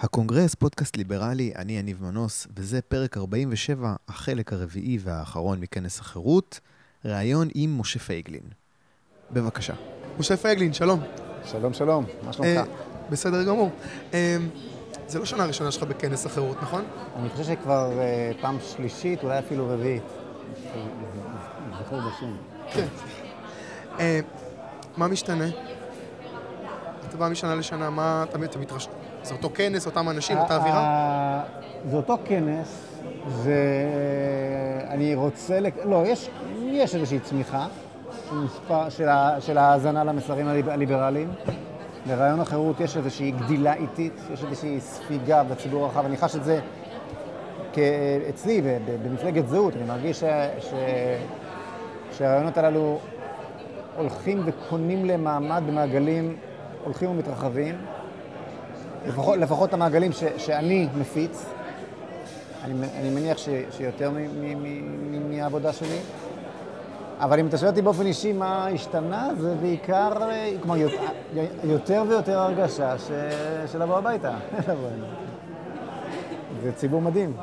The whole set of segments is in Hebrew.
הקונגרס, פודקאסט ליברלי, אני יניב מנוס, וזה פרק 47, החלק הרביעי והאחרון מכנס החירות, ראיון עם משה פייגלין. בבקשה. משה פייגלין, שלום. שלום, שלום, מה שלומך? אה, בסדר גמור. אה, זה לא שנה ראשונה שלך בכנס החירות, נכון? אני חושב שכבר אה, פעם שלישית, אולי אפילו רביעית. זוכר בשם. כן. אה, מה משתנה? אתה בא משנה לשנה, מה אתה אתה מתרשם? זה אותו כנס, אותם אנשים, אותה אווירה? זה אותו כנס, זה... אני רוצה... לק- לא, יש, יש איזושהי צמיחה מספר- של ה- של ההאזנה למסרים הליב- הליברליים. לרעיון החירות יש איזושהי גדילה איטית, יש איזושהי ספיגה בציבור הרחב. אני חש את זה כ- אצלי, במפלגת זהות. אני מרגיש ש... ש... שהרעיונות הללו הולכים וקונים להם מעמד במעגלים הולכים ומתרחבים. לפחות, לפחות המעגלים ש, שאני מפיץ, אני, אני מניח ש, שיותר מהעבודה שלי. אבל אם אתה שואל אותי באופן אישי מה השתנה, זה בעיקר, אה, כלומר, יותר ויותר הרגשה ש, של לבוא הביתה. זה ציבור מדהים.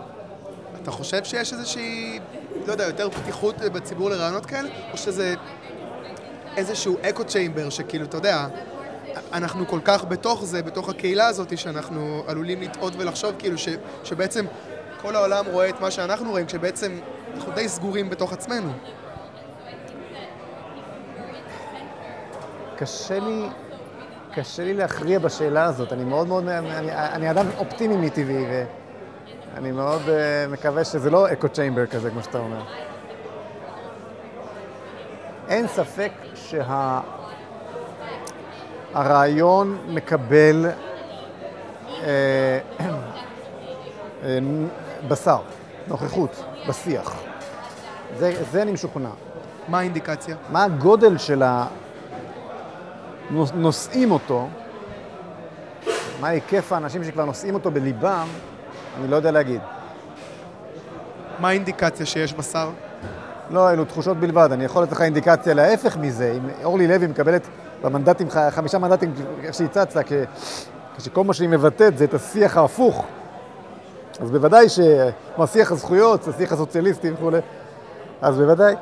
אתה חושב שיש איזושהי, לא יודע, יותר פתיחות בציבור לרעיונות כאלה? או שזה איזשהו אקו צ'יימבר שכאילו, אתה יודע, אנחנו כל כך בתוך זה, בתוך הקהילה הזאת, שאנחנו עלולים לטעות ולחשוב כאילו ש, שבעצם כל העולם רואה את מה שאנחנו רואים, כשבעצם אנחנו די סגורים בתוך עצמנו. קשה לי, קשה לי להכריע בשאלה הזאת. אני מאוד מאוד, אני, אני אדם אופטימי מטבעי, ואני מאוד uh, מקווה שזה לא אקו צ'יימבר כזה, כמו שאתה אומר. אין ספק שהרעיון מקבל אה, אה, בשר, נוכחות, בשיח. זה, זה אני משוכנע. מה האינדיקציה? מה הגודל של הנושאים אותו, מה היקף האנשים שכבר נושאים אותו בליבם, אני לא יודע להגיד. מה האינדיקציה שיש בשר? לא, אלו תחושות בלבד. אני יכול לתת לך אינדיקציה להפך מזה. אם אורלי לוי מקבלת במנדטים, חמישה מנדטים, איך כ- כשכל מה שהיא מבטאת זה את השיח ההפוך, אז בוודאי ש... כמו השיח הזכויות, השיח הסוציאליסטי וכולי, אז בוודאי...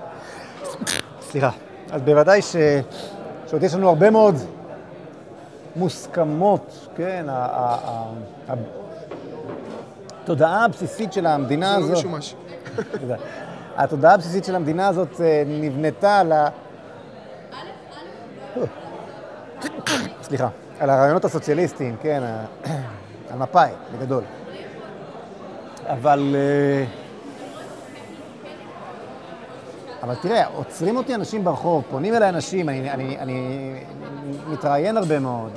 סליחה. אז בוודאי ש... שעוד יש לנו הרבה מאוד מוסכמות, כן? ה- ה- ה- התודעה הבסיסית של המדינה זה לא הזאת... משומש. תודה. התודעה הבסיסית של המדינה הזאת אה, נבנתה על ה... סליחה, על הרעיונות הסוציאליסטיים, כן, על מפא"י, בגדול. אבל... אה, אבל תראה, עוצרים אותי אנשים ברחוב, פונים אליי אנשים, אני, אני, אני מתראיין הרבה מאוד.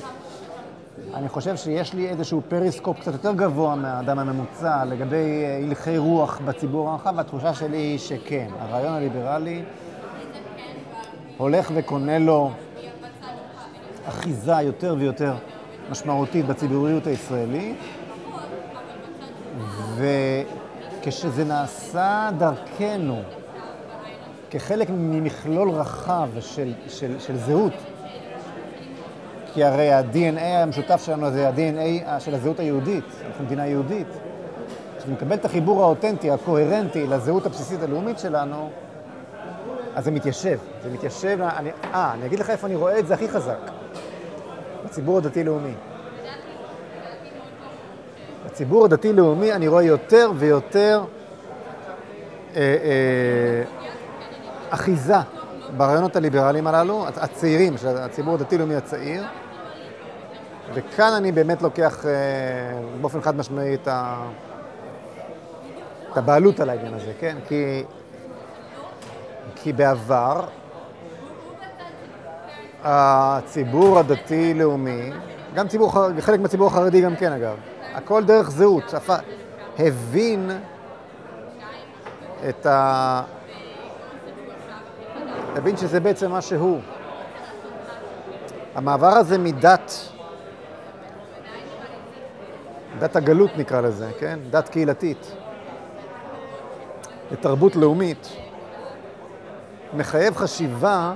אני חושב שיש לי איזשהו פריסקופ קצת יותר גבוה מהאדם הממוצע לגבי אה, הלכי רוח בציבור הרחב, והתחושה שלי היא שכן, הרעיון הליברלי הולך וקונה לו אחיזה יותר ויותר משמעותית בציבוריות הישראלית, וכשזה נעשה דרכנו, כחלק ממכלול רחב של, של, של זהות, כי הרי ה-DNA המשותף שלנו זה ה-DNA של הזהות היהודית, אנחנו מדינה יהודית. כשאתה מקבל את החיבור האותנטי, הקוהרנטי, לזהות הבסיסית הלאומית שלנו, אז זה מתיישב. זה מתיישב, אני, אה, אני אגיד לך איפה אני רואה את זה הכי חזק. בציבור הדתי-לאומי. בציבור הדתי-לאומי אני רואה יותר ויותר אה, אה, אחיזה ברעיונות הליברליים הללו, הצעירים, הציבור הדתי-לאומי הצעיר, וכאן אני באמת לוקח אה, באופן חד משמעי את, ה... את הבעלות על העניין הזה, כן? כי, כי בעבר הציבור הדתי-לאומי, גם ציבור, חר- חלק מהציבור החרדי גם כן אגב, הכל דרך זהות, הפ... הבין את ה... הבין שזה בעצם מה שהוא. המעבר הזה מדת, דת הגלות נקרא לזה, כן? דת קהילתית, לתרבות לאומית, מחייב חשיבה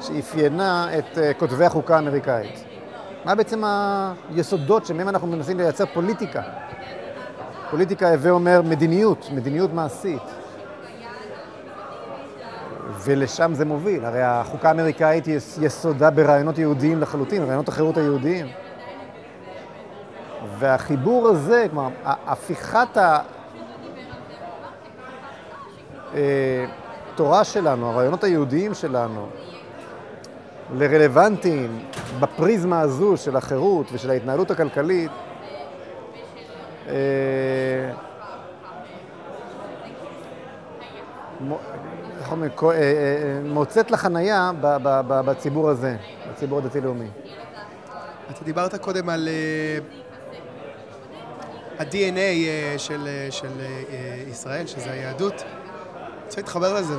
שאפיינה את אה, כותבי החוקה האמריקאית. מה בעצם היסודות שמהם אנחנו מנסים לייצר פוליטיקה? פוליטיקה, הווה אומר מדיניות, מדיניות מעשית. ולשם זה מוביל. הרי החוקה האמריקאית היא יסודה ברעיונות יהודיים לחלוטין, רעיונות החירות היהודיים. והחיבור הזה, כלומר, הפיכת התורה אה, שלנו, הרעיונות היהודיים שלנו, לרלוונטיים בפריזמה הזו של החירות ושל ההתנהלות הכלכלית, אה, אה, מוצאת לה חנייה בציבור הזה, בציבור הדתי-לאומי. אתה דיברת קודם על ה-DNA אה, של, אה, של אה, ישראל, שזה היהדות. אני רוצה להתחבר לזה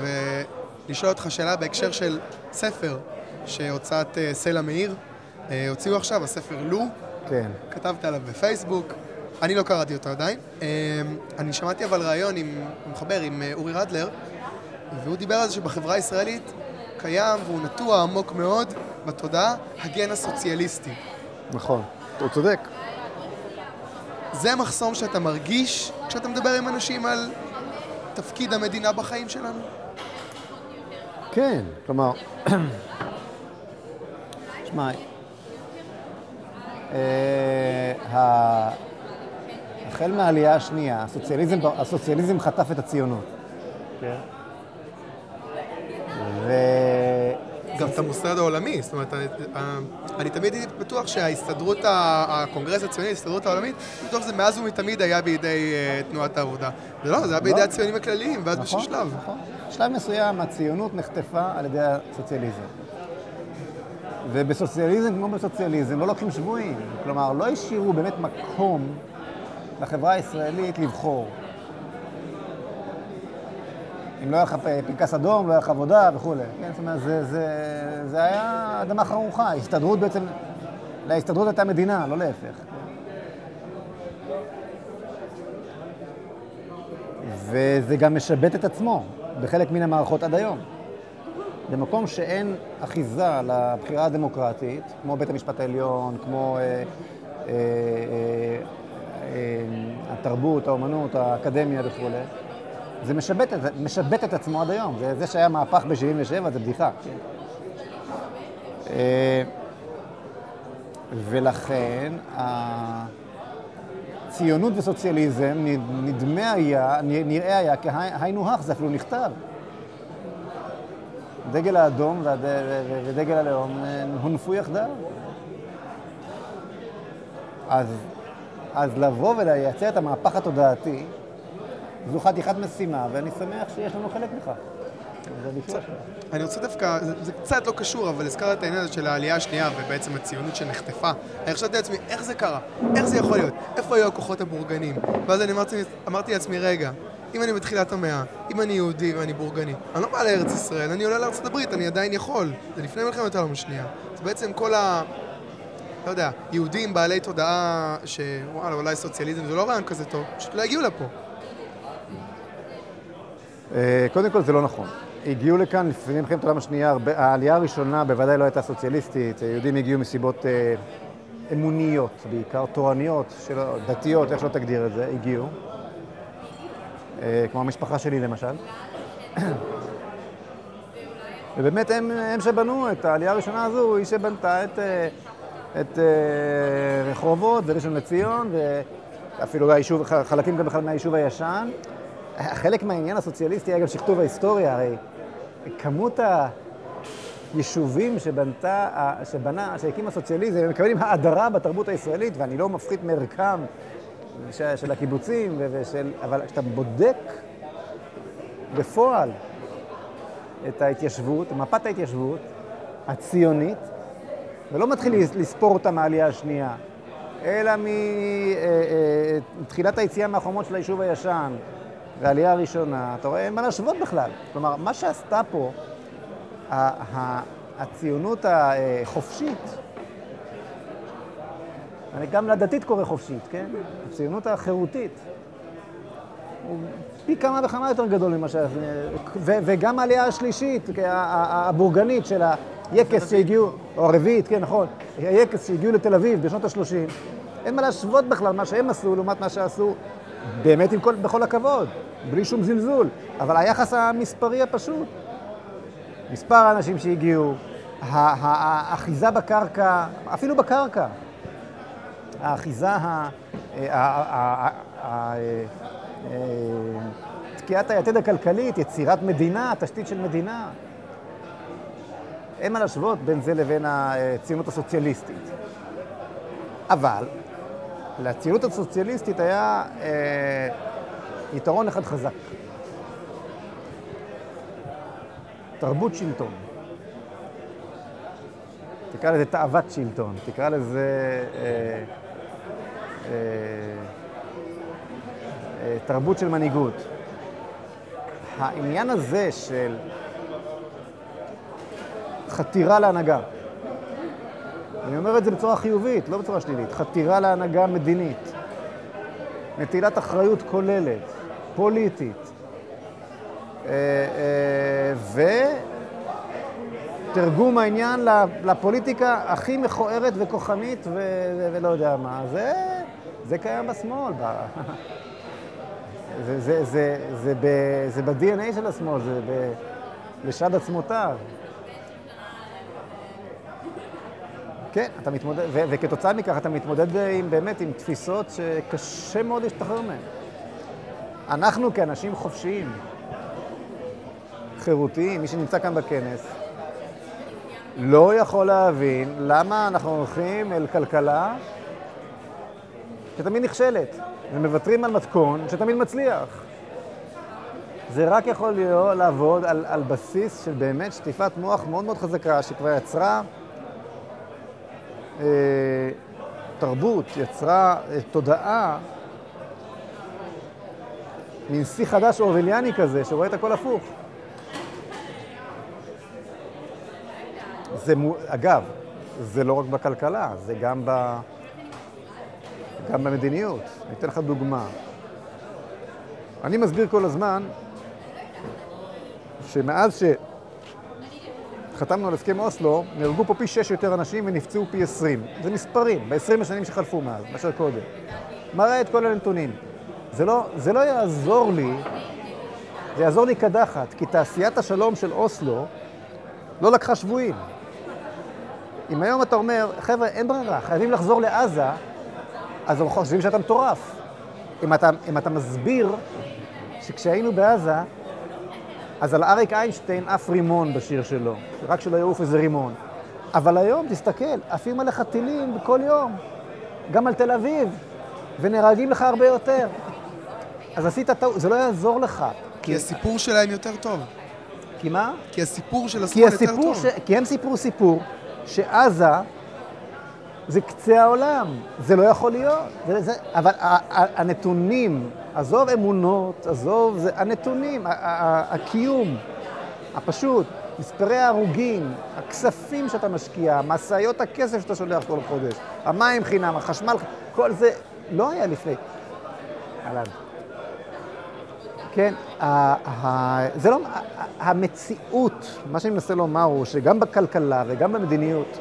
ולשאול אותך שאלה בהקשר של ספר שהוצאת סלע מאיר. הוציאו עכשיו, הספר לו. כן. כתבת עליו בפייסבוק. אני לא קראתי אותו עדיין. אני שמעתי אבל ראיון עם מחבר, עם אורי רדלר, והוא דיבר על זה שבחברה הישראלית קיים והוא נטוע עמוק מאוד בתודעה הגן הסוציאליסטי. נכון, הוא צודק. זה מחסום שאתה מרגיש כשאתה מדבר עם אנשים על תפקיד המדינה בחיים שלנו? כן, כלומר, שמע, אה, החל מהעלייה השנייה, הסוציאליזם, הסוציאליזם חטף את הציונות. כן. גם את המוסד העולמי, זאת אומרת, אני תמיד הייתי בטוח שההסתדרות, הקונגרס הציוני, ההסתדרות העולמית, בטוח שזה מאז ומתמיד היה בידי אה, תנועת העבודה. זה לא, זה היה בידי לא. הציונים הכלליים, ואז בשביל נכון, שלב. נכון. בשלב מסוים הציונות נחטפה על ידי הסוציאליזם. ובסוציאליזם, כמו בסוציאליזם, לא לוקחים שבויים. כלומר, לא השאירו באמת מקום לחברה הישראלית לבחור. אם לא היה לך פנקס אדום, לא היה לך עבודה וכולי. כן, זאת אומרת, זה, זה, זה היה אדמה חרוכה. ההסתדרות בעצם, להסתדרות הייתה מדינה, לא להפך. וזה גם משבט את עצמו בחלק מן המערכות עד היום. במקום שאין אחיזה לבחירה הדמוקרטית, כמו בית המשפט העליון, כמו אה, אה, אה, אה, התרבות, האומנות, האקדמיה וכולי, זה משבט, משבט את עצמו עד היום. זה, זה שהיה מהפך ב-77 זה בדיחה. כן. אה, ולכן הציונות וסוציאליזם נדמה היה, נראה היה כהיינו הך, זה אפילו נכתב. דגל האדום ודגל הלאום הונפו יחדיו. אז, אז לבוא ולייצר את המהפך התודעתי, זו חתיכת משימה, ואני שמח שיש לנו חלק בכך. אני רוצה דווקא, זה, זה קצת לא קשור, אבל הזכרת את העניין הזה של העלייה השנייה ובעצם הציונות שנחטפה. אני חשבתי לעצמי, איך זה קרה? איך זה יכול להיות? איפה היו הכוחות הבורגנים? ואז אני אמרתי, אמרתי לעצמי, רגע, אם אני בתחילת המאה, אם אני יהודי ואני בורגני, אני לא בא לארץ ישראל, אני עולה לארצות הברית, אני עדיין יכול. זה לפני מלחמת העולם השנייה. זה בעצם כל ה... לא יודע, יהודים בעלי תודעה שוואלה, אולי סוציאליזם זה לא רעיון כזה טוב, פשוט לא הגיעו לפה. אה, קודם כל זה לא נכון. הגיעו לכאן לפני מלחמת העולם השנייה, העלייה הראשונה בוודאי לא הייתה סוציאליסטית, יהודים הגיעו מסיבות אה, אמוניות, בעיקר תורניות, דתיות, איך שלא תגדיר את זה, הגיעו. אה, כמו המשפחה שלי למשל. ובאמת הם, הם שבנו את העלייה הראשונה הזו, היא שבנתה את, את רחובות וראשון לציון, ואפילו היישוב, חלקים גם בכלל מהיישוב הישן. חלק מהעניין הסוציאליסטי היה גם שכתוב ההיסטוריה, הרי כמות היישובים שבנתה, שבנה, שהקים הסוציאליזם, הם מקבלים האדרה בתרבות הישראלית, ואני לא מפחית מערכם של הקיבוצים, ושל, אבל כשאתה בודק בפועל את ההתיישבות, מפת ההתיישבות הציונית, ולא מתחיל לספור אותה מהעלייה השנייה, אלא מתחילת אה, אה, היציאה מהחומות של היישוב הישן, והעלייה הראשונה, אתה רואה, אין מה להשוות בכלל. כלומר, מה שעשתה פה הציונות החופשית, אני גם לדתית קורא חופשית, כן? הציונות החירותית. הוא פי כמה וכמה יותר גדול ממה ש... וגם העלייה השלישית, הבורגנית של יקס שהגיעו, או הרביעית, כן, נכון, היקס שהגיעו לתל אביב בשנות ה-30, אין מה להשוות בכלל מה שהם עשו לעומת מה שעשו, באמת עם כל, בכל הכבוד, בלי שום זלזול, אבל היחס המספרי הפשוט, מספר האנשים שהגיעו, האחיזה בקרקע, אפילו בקרקע, האחיזה, תקיעת היתד הכלכלית, יצירת מדינה, תשתית של מדינה. אין מה להשוות בין זה לבין הציונות הסוציאליסטית. אבל לציונות הסוציאליסטית היה אה, יתרון אחד חזק. תרבות שלטון. תקרא לזה תאוות שלטון, תקרא לזה אה, אה, אה, תרבות של מנהיגות. העניין הזה של חתירה להנהגה, אני אומר את זה בצורה חיובית, לא בצורה שלילית, חתירה להנהגה מדינית, נטילת אחריות כוללת, פוליטית, אה, אה, ותרגום העניין לפוליטיקה הכי מכוערת וכוחנית ולא יודע מה, זה, זה קיים בשמאל. זה, זה, זה, זה, ב, זה ב-DNA של השמאל, זה ב, לשד עצמותיו. כן, אתה מתמודד, ו- וכתוצאה מכך אתה מתמודד עם, באמת עם תפיסות שקשה מאוד להשתחרר מהן. אנחנו כאנשים חופשיים, חירותיים, מי שנמצא כאן בכנס, לא יכול להבין למה אנחנו הולכים אל כלכלה שתמיד נכשלת. ומוותרים על מתכון שתמיד מצליח. זה רק יכול להיות לעבוד על, על בסיס של באמת שטיפת מוח מאוד מאוד חזקה, שכבר יצרה אה, תרבות, יצרה אה, תודעה, מין שיא חדש אורווליאני כזה, שרואה את הכל הפוך. זה, אגב, זה לא רק בכלכלה, זה גם ב... גם במדיניות. אני אתן לך דוגמה. אני מסביר כל הזמן שמאז שחתמנו על הסכם אוסלו, נהרגו פה פי שש יותר אנשים ונפצעו פי עשרים. זה מספרים, ב-20 השנים שחלפו מאז, מאשר קודם. מראה את כל הנתונים. זה לא, זה לא יעזור לי, זה יעזור לי קדחת, כי תעשיית השלום של אוסלו לא לקחה שבויים. אם היום אתה אומר, חבר'ה, אין ברירה, חייבים לחזור לעזה, אז הם חושבים שאתה מטורף. אם אתה, אם אתה מסביר שכשהיינו בעזה, אז על אריק איינשטיין עף רימון בשיר שלו, רק שלא יעוף איזה רימון. אבל היום, תסתכל, עפים עליך טילים כל יום, גם על תל אביב, ונהרגים לך הרבה יותר. אז עשית טעות, זה לא יעזור לך. כי הסיפור שלהם יותר טוב. כי מה? כי הסיפור של השמאל יותר טוב. ש... כי הם סיפרו סיפור שעזה זה קצה העולם, זה לא יכול להיות. זה, זה, אבל הנתונים, עזוב אמונות, עזוב, זה הנתונים, הקיום הפשוט, מספרי ההרוגים, הכספים שאתה משקיע, משאיות הכסף שאתה שולח כל חודש, המים חינם, החשמל, כל זה לא היה לפני. אהלן. כן, זה לא, המציאות, מה שאני מנסה לומר הוא שגם בכלכלה וגם במדיניות,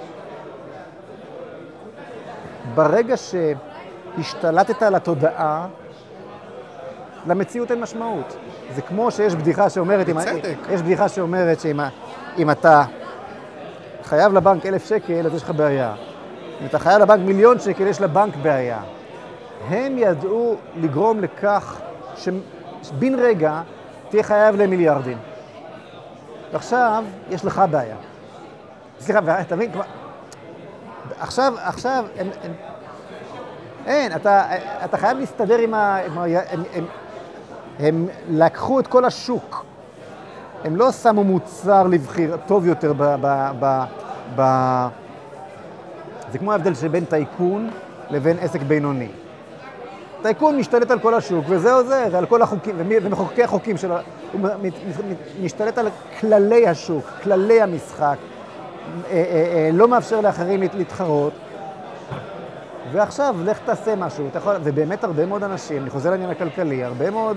ברגע שהשתלטת על התודעה, למציאות אין משמעות. זה כמו שיש בדיחה שאומרת, בצדק. יש בדיחה שאומרת שאם אם אתה חייב לבנק אלף שקל, אז יש לך בעיה. אם אתה חייב לבנק מיליון שקל, יש לבנק בעיה. הם ידעו לגרום לכך שבן רגע תהיה חייב למיליארדים. ועכשיו יש לך בעיה. סליחה, ואתה מבין, עכשיו, עכשיו, הם, הם, אין, אתה, אתה חייב להסתדר עם ה... עם הם, הם, הם לקחו את כל השוק. הם לא שמו מוצר לבחיר טוב יותר ב... ב, ב, ב זה כמו ההבדל שבין טייקון לבין עסק בינוני. טייקון משתלט על כל השוק, וזהו זה, זה על כל החוקים, ומחוקקי החוקים שלו, הוא משתלט על כללי השוק, כללי המשחק, לא מאפשר לאחרים להתחרות. ועכשיו, לך תעשה משהו. יכול, ובאמת הרבה מאוד אנשים, אני חוזר לעניין הכלכלי, הרבה מאוד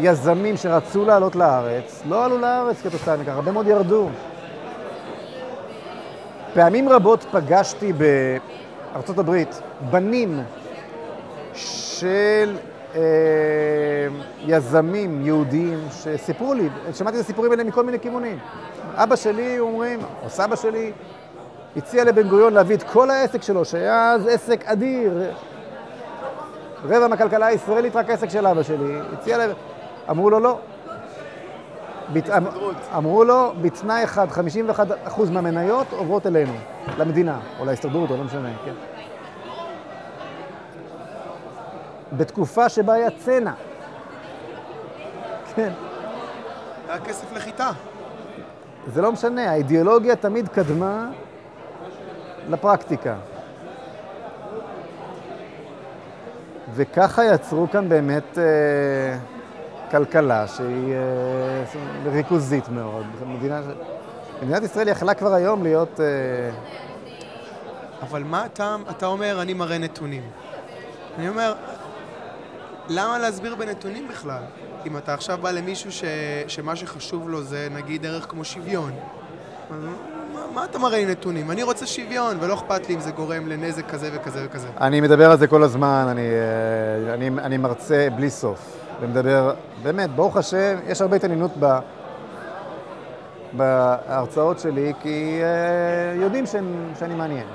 יזמים שרצו לעלות לארץ, לא עלו לארץ כתוצאה מכך, הרבה מאוד ירדו. פעמים רבות פגשתי בארצות הברית בנים של אה, יזמים יהודיים שסיפרו לי, שמעתי את הסיפורים האלה מכל מיני כיוונים. אבא שלי, אומרים, או סבא שלי, הציע לבן גוריון להביא את כל העסק שלו, שהיה אז עסק אדיר, רבע מהכלכלה הישראלית, רק עסק של אבא שלי. הציע לב... אמרו לו לא. בת... אמ- אמרו לו, בתנאי אחד, 51% מהמניות עוברות אלינו, למדינה, או להסתדרות, או לא משנה, כן. בתקופה שבה היה צנע. כן. היה כסף לחיטה. זה לא משנה, האידיאולוגיה תמיד קדמה לפרקטיקה. וככה יצרו כאן באמת אה, כלכלה שהיא אה, ריכוזית מאוד. מדינה, מדינת ישראל יכלה כבר היום להיות... אה, אבל מה אתה, אתה אומר, אני מראה נתונים. אני אומר, למה להסביר בנתונים בכלל? אם אתה עכשיו בא למישהו ש, שמה שחשוב לו זה נגיד ערך כמו שוויון. מה, אתה מראה לי נתונים? אני רוצה שוויון, ולא אכפת לי אם זה גורם לנזק כזה וכזה וכזה. אני מדבר על זה כל הזמן, אני, אה, אני, אני מרצה בלי סוף. ומדבר, באמת, ברוך השם, יש הרבה התעניינות ב, בהרצאות שלי, כי uh, יודעים שאני מעניין.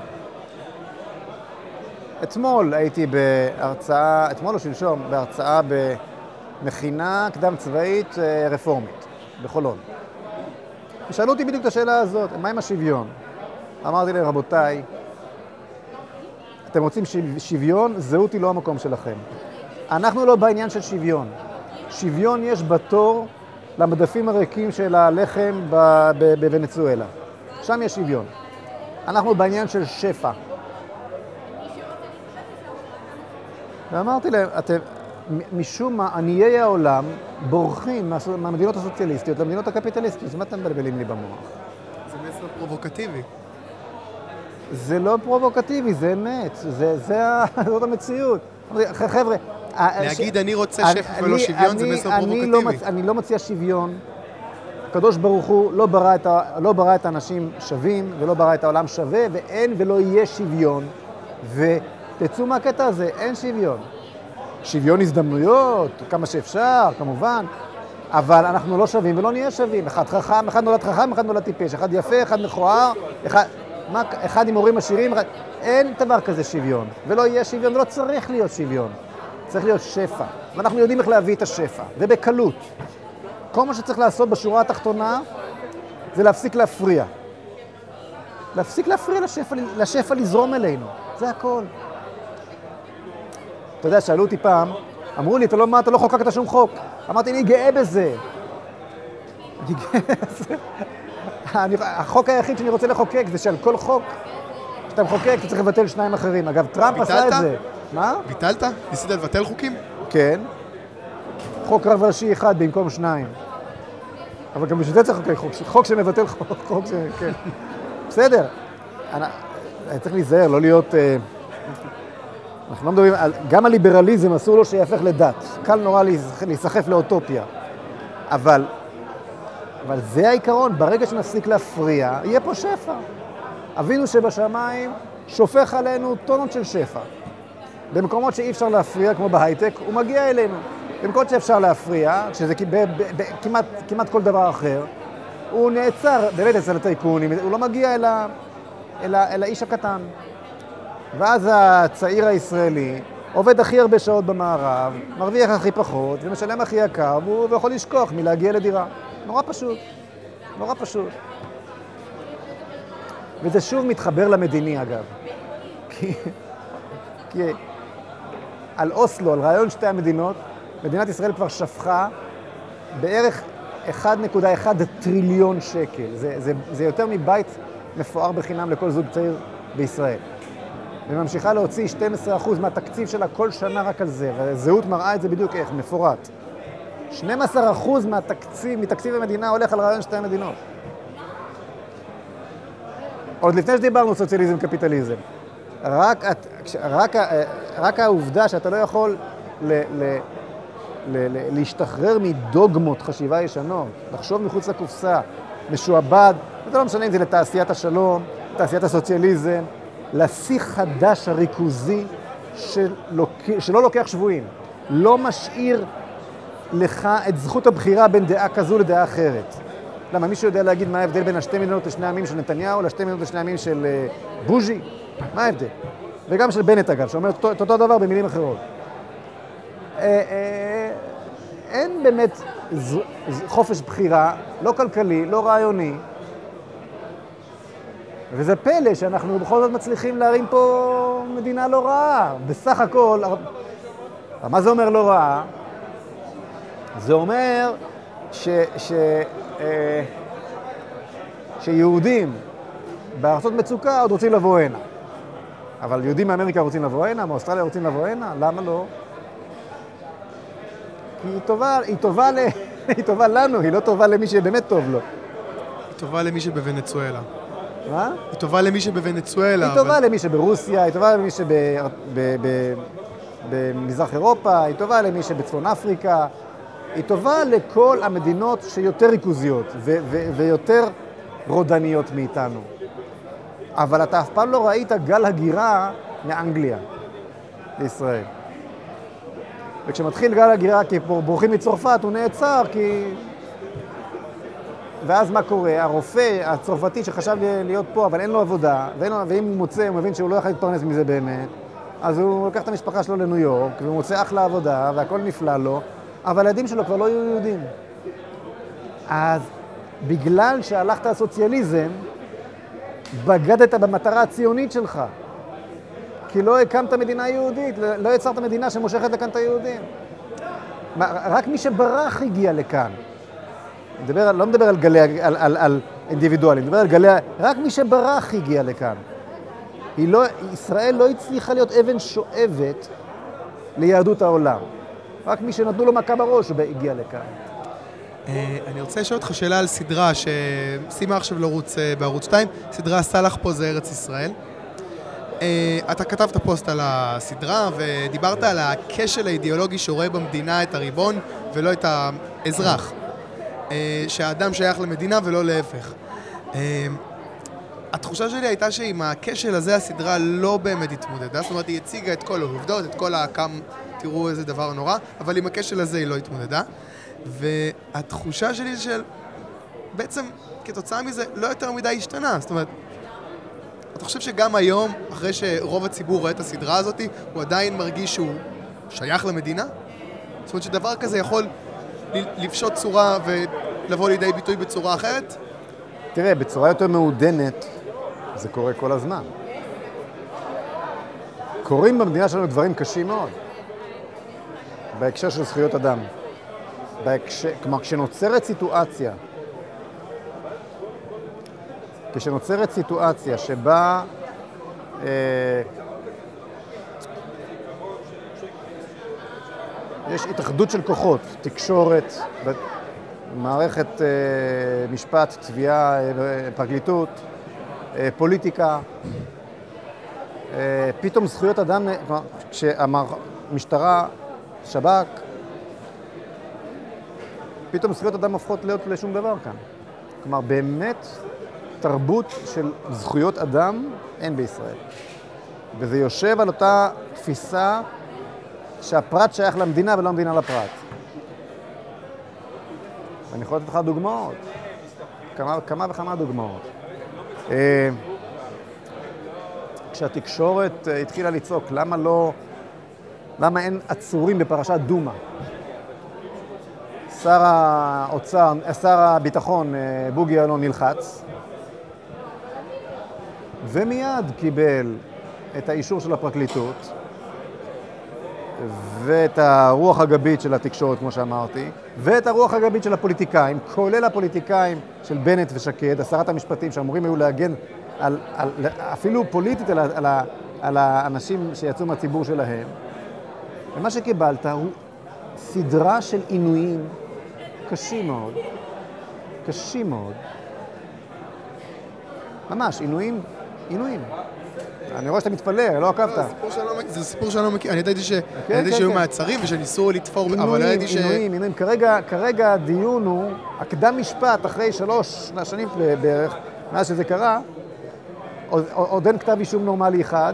אתמול הייתי בהרצאה, אתמול או שלשום, בהרצאה במכינה קדם צבאית אה, רפורמית, בחולון. ושאלו אותי בדיוק את השאלה הזאת, מה עם השוויון? אמרתי להם, רבותיי, אתם רוצים שוויון? זהות היא לא המקום שלכם. אנחנו לא בעניין של שוויון. שוויון יש בתור למדפים הריקים של הלחם בוונצואלה. שם יש שוויון. אנחנו בעניין של שפע. ואמרתי להם, אתם, משום מה עניי העולם בורחים מהמדינות הסוציאליסטיות למדינות הקפיטליסטיות. מה אתם מבלבלים לי במוח? זה מסר פרובוקטיבי. זה לא פרובוקטיבי, זה אמת, זה, זה, זאת המציאות. חבר'ה... להגיד ש... אני רוצה שפע ולא שוויון אני, זה מסר אני פרובוקטיבי. לא, מצ... אני לא מציע שוויון. הקדוש ברוך הוא לא ברא, את ה... לא ברא את האנשים שווים ולא ברא את העולם שווה, ואין ולא יהיה שוויון. ותצאו מהקטע הזה, אין שוויון. שוויון הזדמנויות, כמה שאפשר, כמובן, אבל אנחנו לא שווים ולא נהיה שווים. אחד חכם, אחד נולד חכם, אחד נולד טיפש, אחד יפה, אחד מכוער, אחד, מה, אחד עם הורים עשירים, אחד... אין דבר כזה שוויון, ולא יהיה שוויון, ולא צריך להיות שוויון. צריך להיות שפע, ואנחנו יודעים איך להביא את השפע, ובקלות. כל מה שצריך לעשות בשורה התחתונה זה להפסיק להפריע. להפסיק להפריע לשפע, לשפע לזרום אלינו, זה הכל. אתה יודע, שאלו אותי פעם, אמרו לי, אתה לא, מה, אתה לא חוקקת שום חוק. אמרתי, אני גאה בזה. אני גאה בזה. החוק היחיד שאני רוצה לחוקק זה שעל כל חוק שאתה מחוקק, אתה צריך לבטל שניים אחרים. אגב, טראמפ עשה את זה. מה? ביטלת? ניסית לבטל חוקים? כן. חוק רב ראשי אחד במקום שניים. אבל גם בשביל זה צריך לחוקק חוק, חוק שמבטל חוק, חוק ש... כן. בסדר. אני, צריך להיזהר, לא להיות... אה, אנחנו לא מדברים, גם הליברליזם אסור לו שיהפך לדת. קל נורא להיסחף לאוטופיה. אבל, אבל זה העיקרון, ברגע שנפסיק להפריע, יהיה פה שפע. אבינו שבשמיים שופך עלינו טונות של שפע. במקומות שאי אפשר להפריע, כמו בהייטק, הוא מגיע אלינו. במקומות שאפשר להפריע, שזה כמעט, כמעט כל דבר אחר, הוא נעצר באמת אצל הטייקונים, הוא לא מגיע אל, ה, אל, ה, אל האיש הקטן. ואז הצעיר הישראלי עובד הכי הרבה שעות במערב, מרוויח הכי פחות ומשלם הכי יקר, והוא יכול לשכוח מלהגיע לדירה. נורא פשוט. נורא פשוט. וזה שוב מתחבר למדיני, אגב. כי, כי על אוסלו, על רעיון שתי המדינות, מדינת ישראל כבר שפכה בערך 1.1 טריליון שקל. זה, זה, זה יותר מבית מפואר בחינם לכל זוג צעיר בישראל. וממשיכה להוציא 12% מהתקציב שלה כל שנה רק על זה, והזהות מראה את זה בדיוק איך, מפורט. 12% מהתקציב, מתקציב המדינה הולך על רעיון שתי המדינות. עוד לפני שדיברנו סוציאליזם קפיטליזם. רק, רק, רק העובדה שאתה לא יכול ל, ל, ל, ל, להשתחרר מדוגמות חשיבה ישנות, לחשוב מחוץ לקופסה, משועבד, זה לא משנה אם זה לתעשיית השלום, תעשיית הסוציאליזם, לשיא חדש הריכוזי שלוק... שלא לוקח שבויים, לא משאיר לך את זכות הבחירה בין דעה כזו לדעה אחרת. למה, מישהו יודע להגיד מה ההבדל בין השתי מדינות לשני עמים של נתניהו לשתי מדינות לשני עמים של אה, בוז'י? מה ההבדל? וגם של בנט אגב, שאומר את אותו- אותו דבר במילים אחרות. אה, אה, אין באמת ז- ז- חופש בחירה, לא כלכלי, לא רעיוני. וזה פלא שאנחנו בכל זאת מצליחים להרים פה מדינה לא רעה. בסך הכל, מה זה אומר לא רעה? זה אומר ש, ש, אה, שיהודים בארצות מצוקה עוד רוצים לבוא הנה. אבל יהודים מאמריקה רוצים לבוא הנה, מאוסטרליה רוצים לבוא הנה, למה לא? כי היא טובה, היא טובה, ל... היא טובה לנו, היא לא טובה למי שבאמת טוב לו. היא טובה למי שבוונצואלה. מה? היא טובה למי שבוונצואלה. היא טובה אבל- למי שברוסיה, היא טובה למי שבמזרח אירופה, היא טובה למי שבצפון אפריקה, היא טובה לכל המדינות שיותר ריכוזיות ויותר רודניות מאיתנו. אבל אתה אף פעם לא ראית גל הגירה מאנגליה לישראל. וכשמתחיל גל הגירה כי בורחים מצרפת, הוא נעצר כי... ואז מה קורה? הרופא הצרפתי שחשב להיות פה, אבל אין לו עבודה, ואין לו, ואם הוא מוצא, הוא מבין שהוא לא יכול להתפרנס מזה באמת, אז הוא לוקח את המשפחה שלו לניו יורק, והוא מוצא אחלה עבודה, והכל נפלא לו, אבל הילדים שלו כבר לא יהיו יהודים. אז בגלל שהלכת לסוציאליזם, בגדת במטרה הציונית שלך. כי לא הקמת מדינה יהודית, לא לא יצרת מדינה שמושכת לכאן את היהודים. רק מי שברח הגיע לכאן. מדבר, לא מדבר על גלי, על, על, על אינדיבידואלים, מדבר על גלי, רק מי שברח הגיע לכאן. היא לא, ישראל לא הצליחה להיות אבן שואבת ליהדות העולם. רק מי שנתנו לו מכה בראש הגיע לכאן. אה, אני רוצה לשאול אותך שאלה על סדרה שסיימה עכשיו לרוץ אה, בערוץ 2, סדרה סאלח פה זה ארץ ישראל. אה, אתה כתבת פוסט על הסדרה ודיברת על הכשל האידיאולוגי שרואה במדינה את הריבון ולא את האזרח. אה, שהאדם שייך למדינה ולא להפך. אה, התחושה שלי הייתה שעם הכשל הזה הסדרה לא באמת התמודדה, זאת אומרת היא הציגה את כל העובדות, את כל הכם, תראו איזה דבר נורא, אבל עם הכשל הזה היא לא התמודדה. והתחושה שלי של... בעצם כתוצאה מזה לא יותר מדי השתנה, זאת אומרת... אתה חושב שגם היום, אחרי שרוב הציבור רואה את הסדרה הזאת, הוא עדיין מרגיש שהוא שייך למדינה? זאת אומרת שדבר כזה יכול לפשוט צורה ולבוא לידי ביטוי בצורה אחרת? תראה, בצורה יותר מעודנת זה קורה כל הזמן. קורים במדינה שלנו דברים קשים מאוד, בהקשר של זכויות אדם. בהקשר, כלומר, כשנוצרת סיטואציה, כשנוצרת סיטואציה שבה אה, יש התאחדות של כוחות, תקשורת, מערכת אה, משפט, תביעה, אה, פרקליטות, אה, פוליטיקה, פתאום זכויות אדם, כשהמשטרה, שב"כ, פתאום זכויות אדם הופכות להיות לשום דבר כאן. כלומר, באמת תרבות של זכויות אדם אין בישראל. וזה יושב על אותה תפיסה שהפרט שייך למדינה ולא המדינה לפרט. ואני יכול לתת לך דוגמאות, כמה, כמה וכמה דוגמאות. אה, כשהתקשורת אה, התחילה לצעוק, למה לא, למה אין עצורים בפרשת דומא? שר האוצר, שר הביטחון אה, בוגי יעלון נלחץ, ומיד קיבל את האישור של הפרקליטות ואת הרוח הגבית של התקשורת, כמו שאמרתי, ואת הרוח הגבית של הפוליטיקאים, כולל הפוליטיקאים של בנט ושקד, עשרת המשפטים שאמורים היו להגן על, על, אפילו פוליטית על, על, על האנשים שיצאו מהציבור שלהם. ומה שקיבלת הוא סדרה של עינויים קשים מאוד, קשים מאוד, ממש, עינויים, עינויים. אני רואה שאתה מתפלא, לא עקבת. זה סיפור שאני לא מכיר- לא מכיר, אני ידעתי כן, כן, שהיו כן. מעצרים ושניסו לתפור, אבל לא ידעתי ש... עינויים, עינויים. כרגע, הדיון הוא, הקדם משפט, אחרי שלוש שנים בערך, מאז שזה קרה, עוד, אין כתב אישום נורמלי אחד,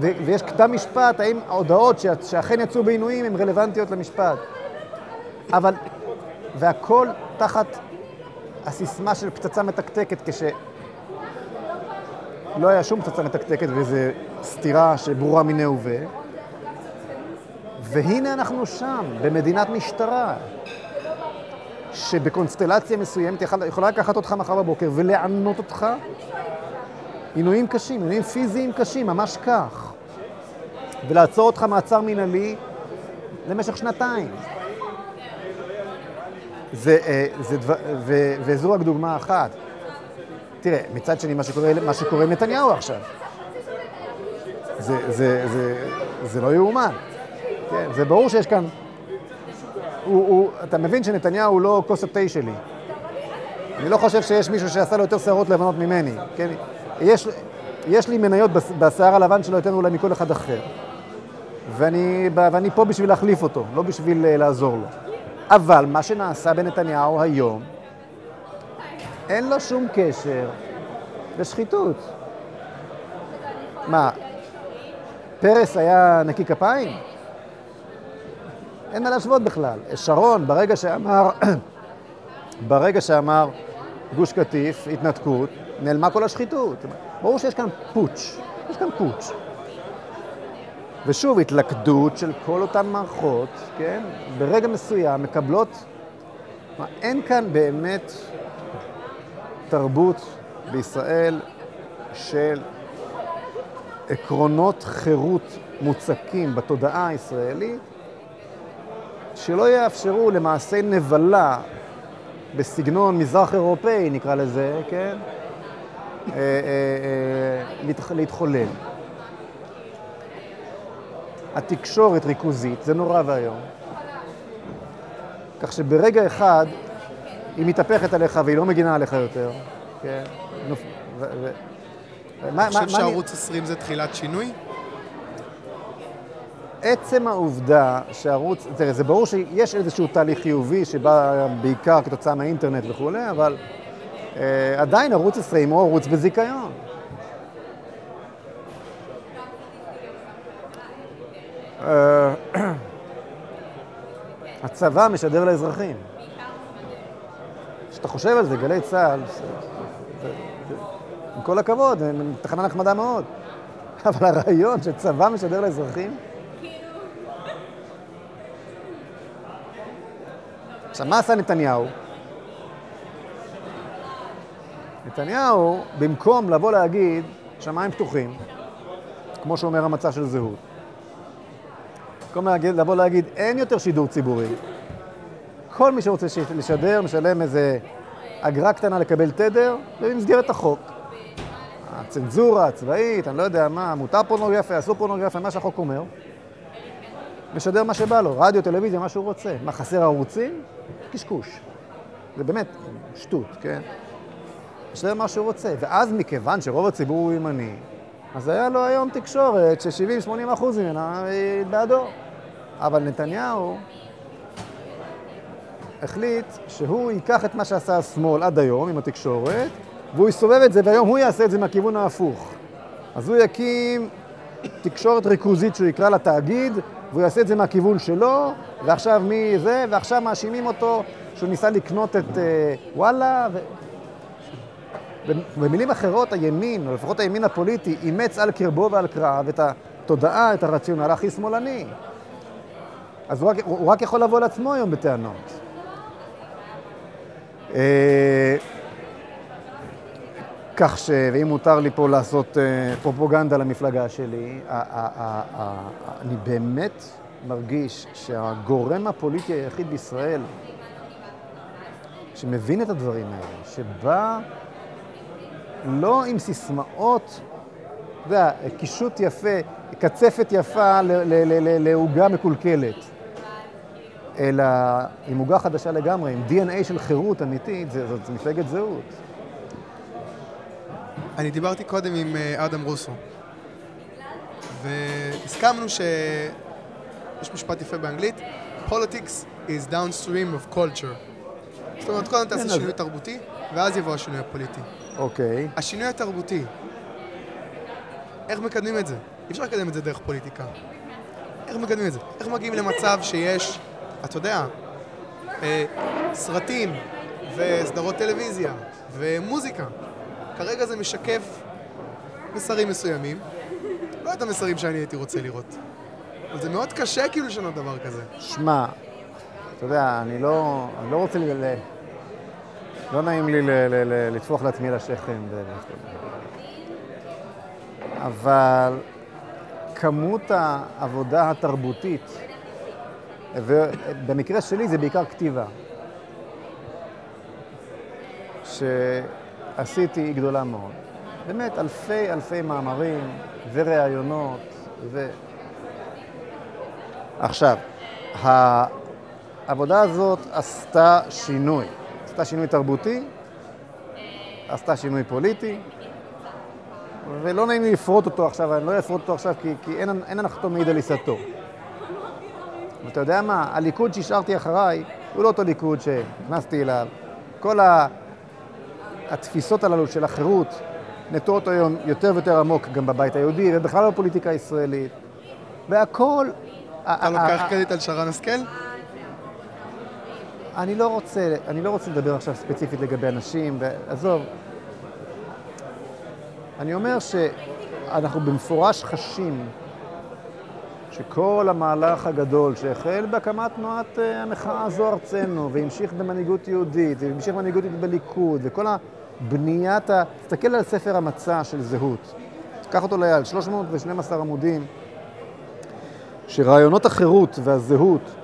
ויש כתב משפט, האם ההודעות שאכן יצאו בעינויים הן רלוונטיות למשפט. אבל, והכל תחת הסיסמה של פצצה מתקתקת, כש... לא היה שום פצצה מתקתקת וזו סתירה שברורה מיניה וביה. והנה אנחנו שם, במדינת משטרה, שבקונסטלציה מסוימת יכול- יכולה לקחת אותך מחר בבוקר ולענות אותך עינויים קשים, עינויים פיזיים קשים, ממש כך. ולעצור אותך מעצר מינהלי למשך שנתיים. זה, אה, זה דבר, ו, וזו רק דוגמה אחת. תראה, מצד שני, מה שקורה, מה שקורה עם נתניהו עכשיו, זה, זה, זה, זה לא יאומן. כן, זה ברור שיש כאן... הוא, הוא, אתה מבין שנתניהו הוא לא כוס התה שלי. אני לא חושב שיש מישהו שעשה לו יותר שערות לבנות ממני. כן? יש, יש לי מניות בשיער הלבן שלו יותר אולי מכל אחד אחר. ואני, ואני פה בשביל להחליף אותו, לא בשביל אה, לעזור לו. אבל מה שנעשה בנתניהו היום, אין לו שום קשר לשחיתות. מה, פרס היה נקי כפיים? אין מה להשוות בכלל. שרון, ברגע שאמר, ברגע שאמר גוש קטיף, התנתקות, נעלמה כל השחיתות. ברור שיש כאן פוטש, יש כאן פוטש. ושוב, התלכדות של כל אותן מערכות, כן, ברגע מסוים מקבלות, מה, אין כאן באמת תרבות בישראל של עקרונות חירות מוצקים בתודעה הישראלית, שלא יאפשרו למעשי נבלה בסגנון מזרח אירופאי, נקרא לזה, כן? אה, אה, אה, להתח- להתחולל. התקשורת ריכוזית, זה נורא ואיום. כך שברגע אחד היא מתהפכת עליך והיא לא מגינה עליך יותר, כן? מה- חושב שערוץ 20 זה תחילת שינוי? עצם העובדה שערוץ, תראה, זה ברור שיש איזשהו תהליך חיובי שבא בעיקר כתוצאה מהאינטרנט וכולי, אבל אה, עדיין ערוץ 20 הוא ערוץ בזיכיון. אה, הצבא משדר לאזרחים. כשאתה חושב על זה, גלי צה"ל, עם כל הכבוד, תחנה נחמדה מאוד. אבל הרעיון שצבא משדר לאזרחים, עכשיו, מה עשה נתניהו? נתניהו, במקום לבוא להגיד, שמיים פתוחים, כמו שאומר המצע של זהות, במקום להגיד, לבוא להגיד, אין יותר שידור ציבורי, כל מי שרוצה לשדר משלם איזה אגרה קטנה לקבל תדר, במסגרת החוק. הצנזורה הצבאית, אני לא יודע מה, מותר פורנוגרפיה, אסור פורנוגרפיה, מה שהחוק אומר. משדר מה שבא לו, רדיו, טלוויזיה, מה שהוא רוצה. מה, חסר ערוצים? קשקוש. זה באמת שטות, כן? משדר מה שהוא רוצה. ואז מכיוון שרוב הציבור הוא ימני, אז היה לו היום תקשורת ש-70-80 אחוז ממנה היא בעדו. אבל נתניהו החליט שהוא ייקח את מה שעשה השמאל עד היום עם התקשורת, והוא יסובב את זה, והיום הוא יעשה את זה מהכיוון ההפוך. אז הוא יקים תקשורת ריכוזית שהוא יקרא לה תאגיד, והוא יעשה את זה מהכיוון שלו, ועכשיו מי זה, ועכשיו מאשימים אותו שהוא ניסה לקנות את אה, וואלה. ו... במילים אחרות, הימין, או לפחות הימין הפוליטי, אימץ על קרבו ועל קרב את התודעה, את הרציונל הכי שמאלני. אז הוא רק, הוא רק יכול לבוא לעצמו היום בטענות. אה, כך ש... ואם מותר לי פה לעשות אה, פרופוגנדה למפלגה שלי, אני באמת מרגיש שהגורם הפוליטי היחיד בישראל שמבין את הדברים האלה, שבא לא עם סיסמאות, אתה יודע, קישוט יפה, קצפת יפה לעוגה מקולקלת, אלא עם עוגה חדשה לגמרי, עם DNA של חירות אמיתית, זה- זאת מפלגת זהות. אני דיברתי קודם עם אה, אדם רוסו, והסכמנו שיש משפט יפה באנגלית, Politics is downstream of culture. זאת אומרת, קודם כן, תעשה אז- שינוי תרבותי, ואז יבוא השינוי הפוליטי. אוקיי. השינוי התרבותי איך מקדמים את זה? אי אפשר לקדם את זה דרך פוליטיקה. איך מקדמים את זה? איך מגיעים למצב שיש, אתה יודע, אה, סרטים וסדרות טלוויזיה ומוזיקה. כרגע זה משקף מסרים מסוימים, לא את המסרים שאני הייתי רוצה לראות. אבל זה מאוד קשה כאילו לשנות דבר כזה. שמע, אתה יודע, אני לא, אני לא רוצה ל... ל- לא נעים לי לטפוח לעצמי לשכם. אבל כמות העבודה התרבותית, ובמקרה שלי זה בעיקר כתיבה, שעשיתי היא גדולה מאוד. באמת, אלפי אלפי מאמרים וראיונות ו... עכשיו, העבודה הזאת עשתה שינוי. עשתה שינוי תרבותי, עשתה שינוי פוליטי, ולא נעים לי לפרוט אותו עכשיו, אני לא אפרוט אותו עכשיו כי, כי אין, אין הנחתו מעיד על עיסתו. ואתה יודע מה, הליכוד שהשארתי אחריי הוא לא אותו ליכוד שנכנסתי אליו. כל ה... התפיסות הללו של החירות נטועות היום יותר ויותר עמוק גם בבית היהודי ובכלל בפוליטיקה הישראלית. והכל... אתה לוקח קרדיט על שרן השכל? אני לא רוצה, אני לא רוצה לדבר עכשיו ספציפית לגבי אנשים, ועזוב. אני אומר שאנחנו במפורש חשים שכל המהלך הגדול שהחל בהקמת תנועת אה, המחאה הזו ארצנו, והמשיך במנהיגות יהודית, והמשיך במנהיגות בליכוד, וכל הבניית ה... תסתכל על ספר המצע של זהות. קח אותו ליד, 312 עמודים, שרעיונות החירות והזהות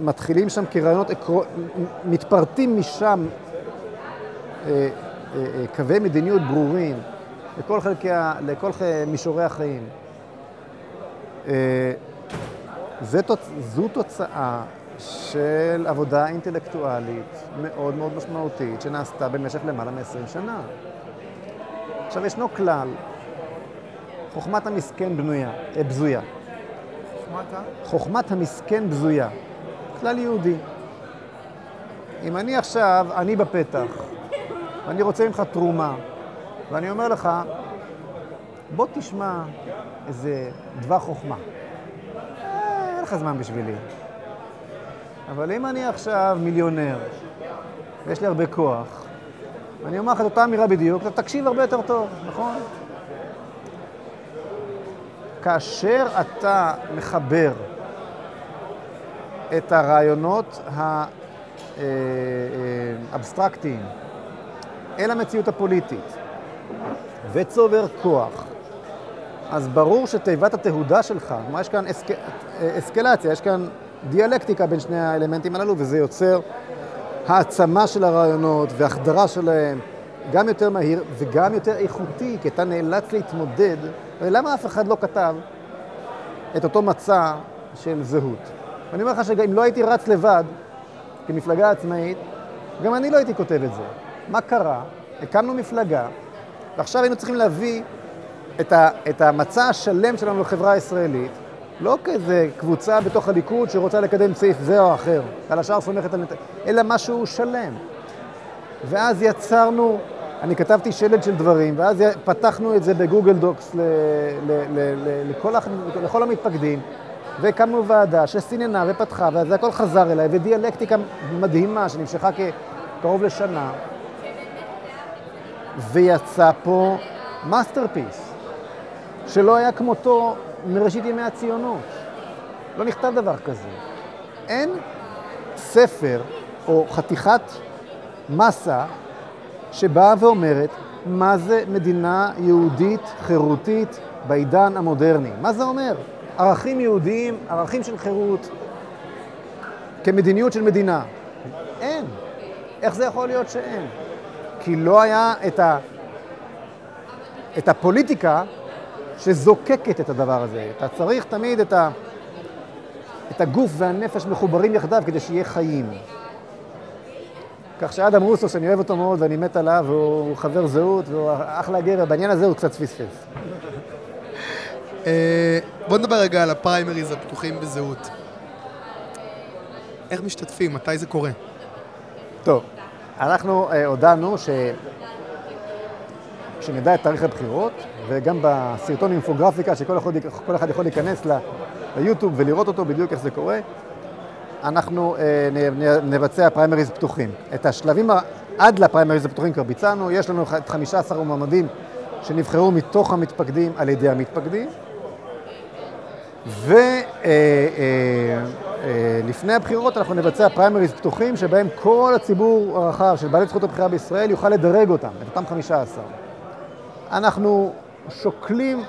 מתחילים שם כרעיונות, עקרו... מתפרטים משם אה, אה, קווי מדיניות ברורים לכל חלקי. לכל מישורי החיים. זה תוצ... זו תוצאה של עבודה אינטלקטואלית מאוד מאוד משמעותית שנעשתה במשך למעלה מ-20 שנה. עכשיו, ישנו כלל, חוכמת המסכן בנויה, בזויה. חוכמת ה? חוכמת המסכן בזויה. כלל יהודי. אם אני עכשיו, אני בפתח, ואני רוצה ממך תרומה, ואני אומר לך, בוא תשמע איזה דבר חוכמה. אה, אין לך זמן בשבילי. אבל אם אני עכשיו מיליונר, ויש לי הרבה כוח, ואני אומר לך את אותה אמירה בדיוק, אתה תקשיב הרבה יותר טוב, נכון? כאשר אתה מחבר את הרעיונות האבסטרקטיים אל המציאות הפוליטית וצובר כוח, אז ברור שתיבת התהודה שלך, כלומר יש כאן אסק... אסקלציה, יש כאן דיאלקטיקה בין שני האלמנטים הללו, וזה יוצר העצמה של הרעיונות והחדרה שלהם, גם יותר מהיר וגם יותר איכותי, כי אתה נאלץ להתמודד. למה אף אחד לא כתב את אותו מצע של זהות? ואני אומר לך שגם אם לא הייתי רץ לבד, כמפלגה עצמאית, גם אני לא הייתי כותב את זה. מה קרה? הקמנו מפלגה, ועכשיו היינו צריכים להביא את, ה, את המצע השלם שלנו לחברה הישראלית, לא כאיזה קבוצה בתוך הליכוד שרוצה לקדם סעיף זה או אחר, ועל השאר סומכת על. אלא משהו שלם. ואז יצרנו, אני כתבתי שלד של דברים, ואז פתחנו את זה בגוגל דוקס ל, ל, ל, ל, לכל, לכל המתפקדים, והקמנו ועדה שסיננה ופתחה, וזה הכל חזר אליי, ודיאלקטיקה מדהימה שנמשכה כקרוב לשנה, ויצא פה masterpiece, שלא היה כמותו מראשית ימי הציונות. לא נכתב דבר כזה. אין ספר או חתיכת מסה שבאה ואומרת מה זה מדינה יהודית חירותית בעידן המודרני. מה זה אומר? ערכים יהודיים, ערכים של חירות, כמדיניות של מדינה. אין. איך זה יכול להיות שאין? כי לא היה את, ה... את הפוליטיקה שזוקקת את הדבר הזה. אתה צריך תמיד את, ה... את הגוף והנפש מחוברים יחדיו כדי שיהיה חיים. כך שאדם רוסו, שאני אוהב אותו מאוד ואני מת עליו, והוא חבר זהות, והוא אחלה גבר, בעניין הזה הוא קצת פספס. בוא נדבר רגע על הפריימריז הפתוחים בזהות. איך משתתפים? מתי זה קורה? טוב, אנחנו הודענו ש... כשנדע את תאריך הבחירות, וגם בסרטון אינפוגרפיקה שכל אחד, אחד יכול להיכנס ליוטיוב ולראות אותו בדיוק איך זה קורה, אנחנו אה, נ, נבצע פריימריז פתוחים. את השלבים עד לפריימריז הפתוחים כבר ביצענו, יש לנו את 15 מועמדים שנבחרו מתוך המתפקדים על ידי המתפקדים, ולפני אה, אה, הבחירות אנחנו נבצע פריימריז פתוחים שבהם כל הציבור הרחב של בעלי זכות הבחירה בישראל יוכל לדרג אותם, את אותם 15. אנחנו שוקלים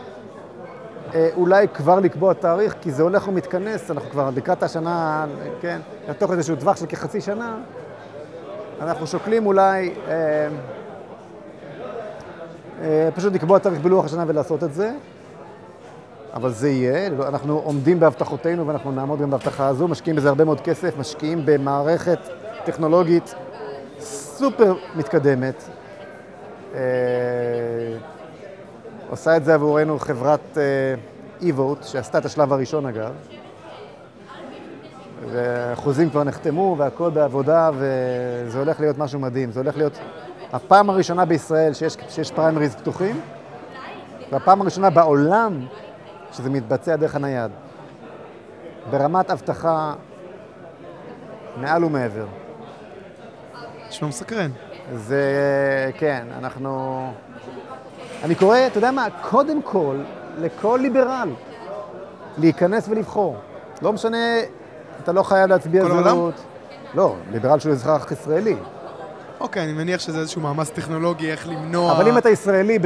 אה, אולי כבר לקבוע תאריך, כי זה הולך ומתכנס, אנחנו כבר לקראת השנה, כן, לתוך איזשהו טווח של כחצי שנה, אנחנו שוקלים אולי אה, אה, פשוט לקבוע תאריך בלוח השנה ולעשות את זה, אבל זה יהיה, אנחנו עומדים בהבטחותינו ואנחנו נעמוד גם בהבטחה הזו, משקיעים בזה הרבה מאוד כסף, משקיעים במערכת טכנולוגית סופר מתקדמת. אה, עושה את זה עבורנו חברת e-vote, שעשתה את השלב הראשון אגב. והחוזים כבר נחתמו והכל בעבודה וזה הולך להיות משהו מדהים. זה הולך להיות הפעם הראשונה בישראל שיש, שיש פריימריז פתוחים, והפעם הראשונה בעולם שזה מתבצע דרך הנייד. ברמת אבטחה מעל ומעבר. נשמע מסקרן. זה, כן, אנחנו... אני קורא, אתה יודע מה, קודם כל, לכל ליברל להיכנס ולבחור. לא משנה, אתה לא חייב להצביע זהות. לא, ליברל שהוא אזרח ישראלי. אוקיי, אני מניח שזה איזשהו מאמץ טכנולוגי, איך למנוע... אבל אם אתה ישראלי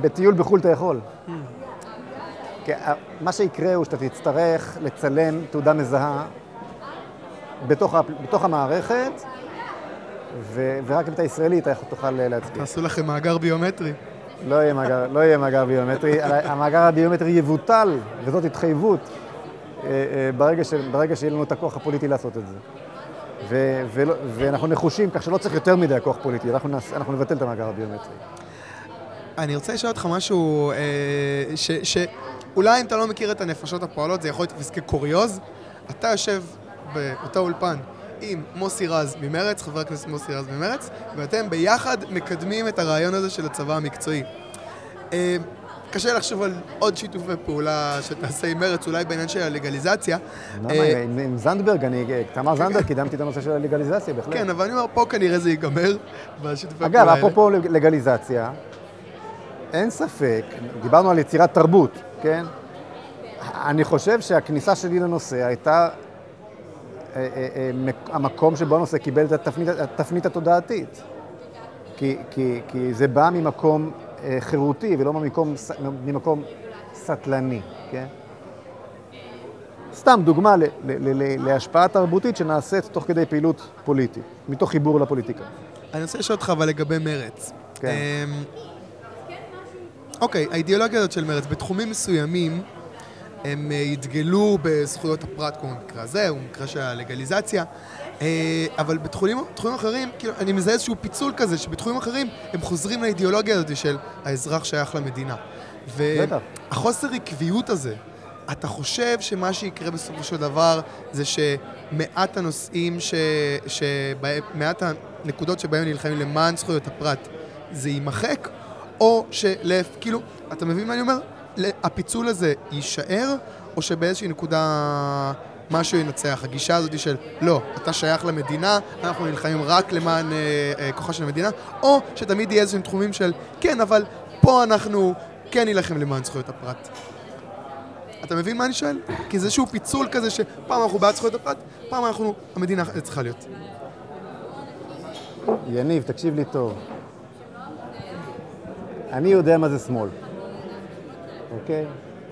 בטיול בחו"ל, אתה יכול. Hmm. כי מה שיקרה הוא שאתה תצטרך לצלם תעודה מזהה בתוך, בתוך המערכת, ו, ורק אם אתה ישראלי אתה תוכל להצביע. תעשו לכם מאגר ביומטרי. לא יהיה מאגר, לא יהיה מאגר ביומטרי, המאגר הביומטרי יבוטל, וזאת התחייבות, אה, אה, ברגע, ש, ברגע שיהיה לנו את הכוח הפוליטי לעשות את זה. ו, ו, ואנחנו נחושים, כך שלא צריך יותר מדי כוח פוליטי, אנחנו, נס, אנחנו נבטל את המאגר הביומטרי. אני רוצה לשאול אותך משהו, אה, ש, שאולי אם אתה לא מכיר את הנפשות הפועלות, זה יכול להיות כקוריוז. אתה יושב באותו אולפן עם מוסי רז ממרץ, חבר הכנסת מוסי רז ממרץ, ואתם ביחד מקדמים את הרעיון הזה של הצבא המקצועי. אה, קשה לחשוב על עוד שיתופי פעולה שתעשה עם מרץ, אולי בעניין של הלגליזציה. למה? אה, עם זנדברג, אני, תמר זנדברג, קידמתי את הנושא של הלגליזציה, בהחלט. כן, אבל אני אומר, פה כנראה זה ייגמר בשיתופי פעולה האלה. אגב, אפרופו לגליזציה, אין ספק, דיברנו על יצירת תרבות, כן? אני חושב שהכניסה שלי לנושא הייתה המקום שבו הנושא קיבל את התפנית, התפנית התודעתית. כי, כי, כי זה בא ממקום חירותי ולא ממקום, ממקום סטלני, כן? סתם דוגמה ל, ל, ל, להשפעה תרבותית שנעשית תוך כדי פעילות פוליטית, מתוך חיבור לפוליטיקה. אני רוצה לשאול אותך אבל לגבי מרץ. כן. אמ, אוקיי, האידיאולוגיה הזאת של מרץ, בתחומים מסוימים, הם אה, יתגלו בזכויות הפרט, כמו במקרה הזה, או במקרה של הלגליזציה, אה, אבל בתחומים אחרים, כאילו, אני מזהה איזשהו פיצול כזה, שבתחומים אחרים הם חוזרים לאידיאולוגיה הזאת של האזרח שייך למדינה. והחוסר עקביות הזה, אתה חושב שמה שיקרה בסופו של דבר זה שמעט הנושאים, ש... שבהם, מעט הנקודות שבהם נלחמים למען זכויות הפרט, זה יימחק, או שלהפ... כאילו, אתה מבין מה אני אומר? הפיצול הזה יישאר, או שבאיזושהי נקודה משהו ינצח? הגישה הזאת של לא, אתה שייך למדינה, אנחנו נלחמים רק למען אה, אה, כוחה של המדינה, או שתמיד יהיה איזשהם תחומים של כן, אבל פה אנחנו כן נילחם למען זכויות הפרט. אתה מבין מה אני שואל? כי זה איזשהו פיצול כזה שפעם אנחנו בעד זכויות הפרט, פעם אנחנו, המדינה צריכה להיות. יניב, תקשיב לי טוב. אני יודע מה זה שמאל. אוקיי?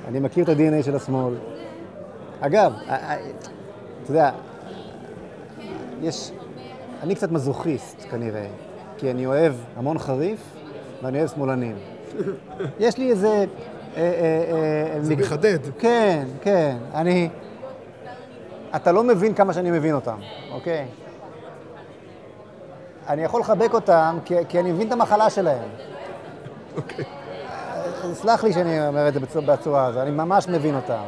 אני מכיר את ה-DNA של השמאל. אגב, אתה יודע, יש... אני קצת מזוכיסט כנראה, כי אני אוהב המון חריף ואני אוהב שמאלנים. יש לי איזה... אה, אה, אה, זה מחדד. כן, כן. אני... אתה לא מבין כמה שאני מבין אותם, אוקיי? אני יכול לחבק אותם כי, כי אני מבין את המחלה שלהם. אוקיי. סלח לי שאני אומר את זה בצורה הזו, אני ממש מבין אותם.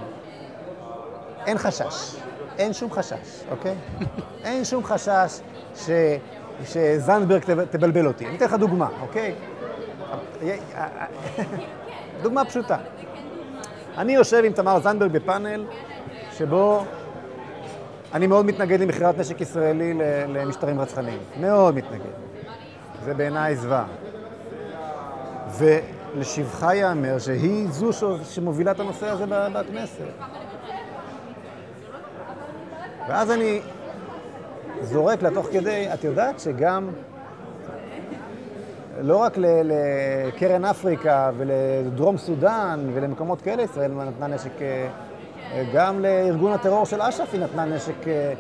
אין חשש, אין שום חשש, אוקיי? אין שום חשש ש... שזנדברג תבלבל אותי. אני אתן לך דוגמה, אוקיי? דוגמה פשוטה. אני יושב עם תמר זנדברג בפאנל שבו אני מאוד מתנגד למכירת נשק ישראלי למשטרים רצחניים. מאוד מתנגד. זה בעיניי זוועה. ולשבחה ייאמר שהיא זו שמובילה את הנושא הזה בכנסת. ואז אני זורק לה תוך כדי, את יודעת שגם לא רק לקרן אפריקה ולדרום סודאן ולמקומות כאלה ישראל נתנה נשק, אה, גם לארגון הטרור של אש"ף היא נתנה נשק אה,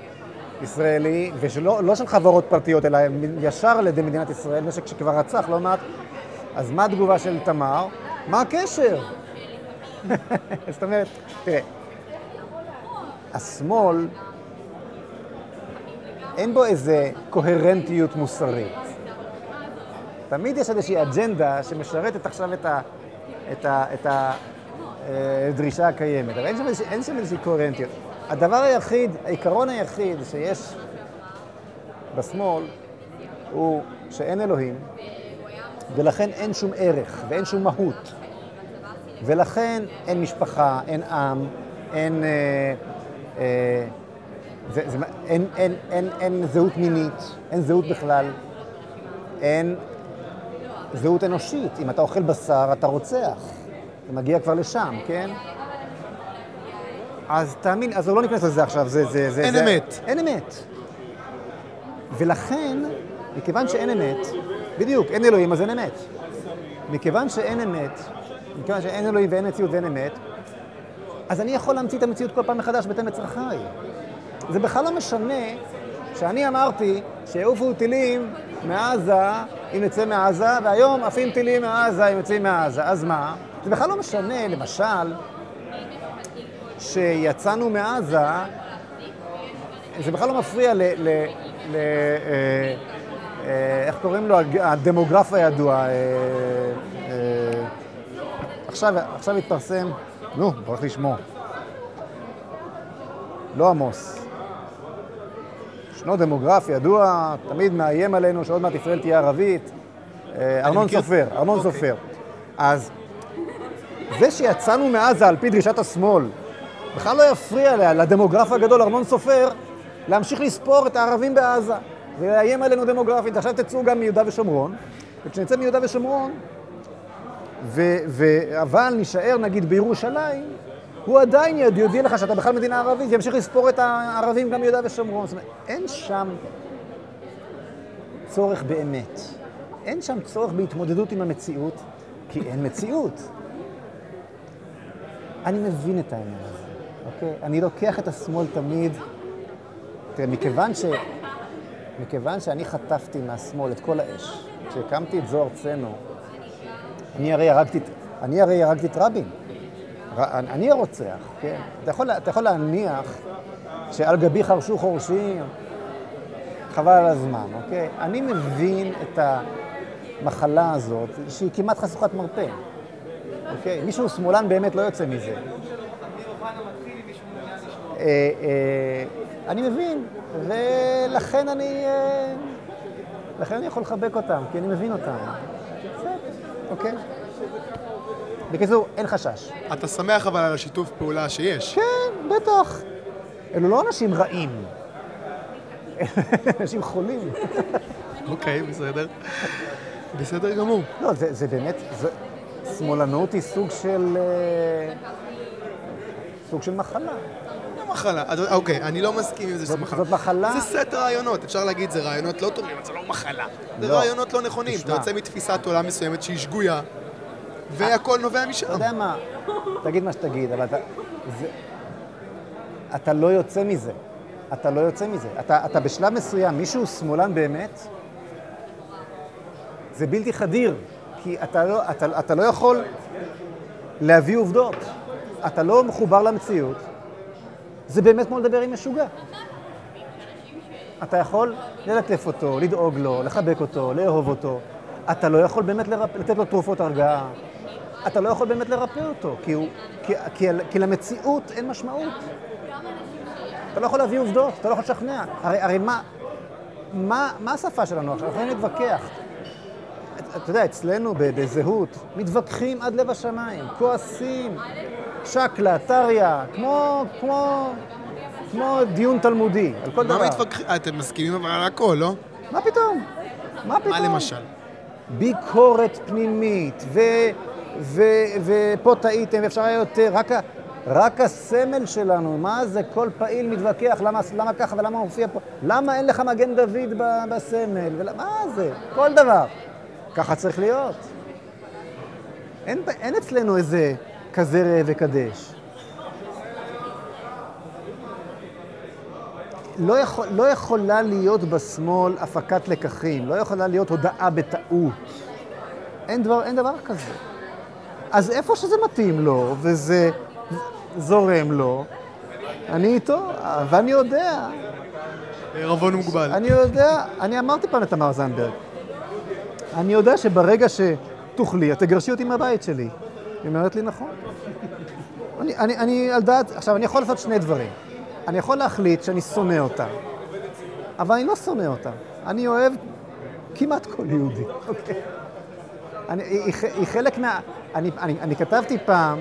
ישראלי, ולא לא של חברות פרטיות, אלא ישר על ידי מדינת ישראל, נשק שכבר רצח לא מעט. אז מה התגובה של תמר? מה הקשר? זאת אומרת, תראה, השמאל, אין בו איזה קוהרנטיות מוסרית. תמיד יש איזושהי אג'נדה שמשרתת עכשיו את, הדרישה הקיימת, אבל אין שם איזושהי קוהרנטיות. הדבר היחיד, העיקרון היחיד שיש בשמאל הוא שאין אלוהים, ולכן אין שום ערך ואין שום מהות. ולכן אין משפחה, אין עם, אין, אה, אה, זה, זה, אין, אין, אין, אין זהות מינית, אין זהות בכלל, אין זהות אנושית. אם אתה אוכל בשר, אתה רוצח. זה מגיע כבר לשם, כן? אז תאמין, אז לא ניכנס לזה עכשיו, זה... זה, זה אין זה, אמת. אין אמת. ולכן, מכיוון שאין אמת, בדיוק, אין אלוהים אז אין אמת. מכיוון שאין אמת, מכיוון שאין אלוהים ואין מציאות ואין אמת, אז אני יכול להמציא את המציאות כל פעם מחדש בהתאם לצרכיי. זה בכלל לא משנה שאני אמרתי שיעופו טילים מעזה אם נצא מעזה, והיום עפים טילים מעזה אם יוצאים מעזה. אז מה? זה בכלל לא משנה, למשל, שיצאנו מעזה, זה בכלל לא מפריע ל... ל, ל אה, אה, איך קוראים לו? הדמוגרף הידוע. אה, אה, עכשיו, עכשיו התפרסם, נו, ברח לשמור. לא עמוס. ישנו דמוגרף ידוע, תמיד מאיים עלינו שעוד מעט ישראל תהיה ערבית. אה, ארנון סופר, ארנון אוקיי. סופר. אז זה שיצאנו מעזה על פי דרישת השמאל, בכלל לא יפריע לדמוגרף הגדול, ארנון סופר, להמשיך לספור את הערבים בעזה ולאיים עלינו דמוגרפית. עכשיו תצאו גם מיהודה ושומרון, וכשנצא מיהודה ושומרון, ו- ו- אבל נישאר נגיד בירושלים, הוא עדיין יודיע לך שאתה בכלל מדינה ערבית, וימשיך לספור את הערבים גם ביהודה ושומרון. זאת אומרת, אין שם צורך באמת. אין שם צורך בהתמודדות עם המציאות, כי אין מציאות. אני מבין את העניין הזה, אוקיי? אני לוקח את השמאל תמיד, תראה, מכיוון, ש... מכיוון שאני חטפתי מהשמאל את כל האש, כשהקמתי את זוהר צנו, אני הרי הרגתי, אני הרי הרגתי את רבין. אני הרוצח, כן? אתה יכול, אתה יכול להניח שעל גבי חרשו חורשים, חבל על הזמן, אוקיי? אני מבין את המחלה הזאת, שהיא כמעט חשוכת מרפא, אוקיי? מישהו שמאלן באמת לא יוצא מזה. אני מבין, ולכן אני, אה, לכן אני יכול לחבק אותם, כי אני מבין אותם. בסדר, אוקיי? בקיצור, אין חשש. אתה שמח אבל על השיתוף פעולה שיש. כן, בטח. אלו לא אנשים רעים. אנשים חולים. אוקיי, בסדר. בסדר גמור. לא, זה, זה באמת, זה, שמאלנות היא סוג של... אה, סוג של מחלה. מחלה. אז, אוקיי, אני לא מסכים עם זה שזה מחלה. זאת מחלה- זה סט רעיונות. אפשר להגיד, זה רעיונות לא טובים, אבל זה לא מחלה. זה לא. רעיונות לא נכונים. אתה. יוצא מתפיסת עולם מסוימת שהיא שגויה, והכל נובע משם. אתה יודע מה, תגיד מה שתגיד, אבל אתה... זה, אתה לא יוצא מזה. אתה לא יוצא מזה. אתה, אתה בשלב מסוים, מישהו שמאלן באמת, זה בלתי חדיר, כי אתה לא, אתה, אתה לא יכול להביא עובדות. אתה לא מחובר למציאות. זה באמת כמו לדבר עם משוגע. אתה יכול ללטף אותו, לדאוג לו, לחבק אותו, לאהוב אותו. אתה לא יכול באמת לרפ... לתת לו תרופות הרגעה. אתה לא יכול באמת לרפא אותו, כי, הוא... כי... כי... כי למציאות אין משמעות. אתה לא יכול להביא עובדות, אתה לא יכול לשכנע. הרי, הרי מה... מה... מה השפה שלנו עכשיו? אנחנו יכולים להתווכח. אתה יודע, אצלנו בזהות, מתווכחים עד לב השמיים, כועסים, שקלא, טריא, כמו, כמו, כמו דיון תלמודי, על כל דבר. מה מתווכחים? אה, אתם מסכימים אבל על הכל, לא? מה פתאום? מה פתאום? מה למשל? ביקורת פנימית, ו, ו, ופה טעיתם, ואפשר היה יותר, רק, ה- רק הסמל שלנו, מה זה, כל פעיל מתווכח, למה, למה ככה ולמה הוא מופיע פה, למה אין לך מגן דוד ב- בסמל, ול- מה זה, כל דבר. ככה צריך להיות. אין, אין אצלנו איזה כזה ראה וקדש. לא, יכול, לא יכולה להיות בשמאל הפקת לקחים, לא יכולה להיות הודאה בטעות. אין דבר, אין דבר כזה. אז איפה שזה מתאים לו, וזה זורם לו, אני איתו, ואני יודע, בערבון מוגבל. אני יודע, אני אמרתי פעם לתמר זנדברג, אני יודע שברגע שתוכלי, את תגרשי אותי מהבית שלי. היא אומרת לי, נכון. אני, אני, אני על דעת, עכשיו, אני יכול לעשות שני דברים. אני יכול להחליט שאני שונא אותה, אבל אני לא שונא אותה. אני אוהב כמעט כל יהודי, אוקיי? אני, היא, היא, חלק מה... אני, אני, אני כתבתי פעם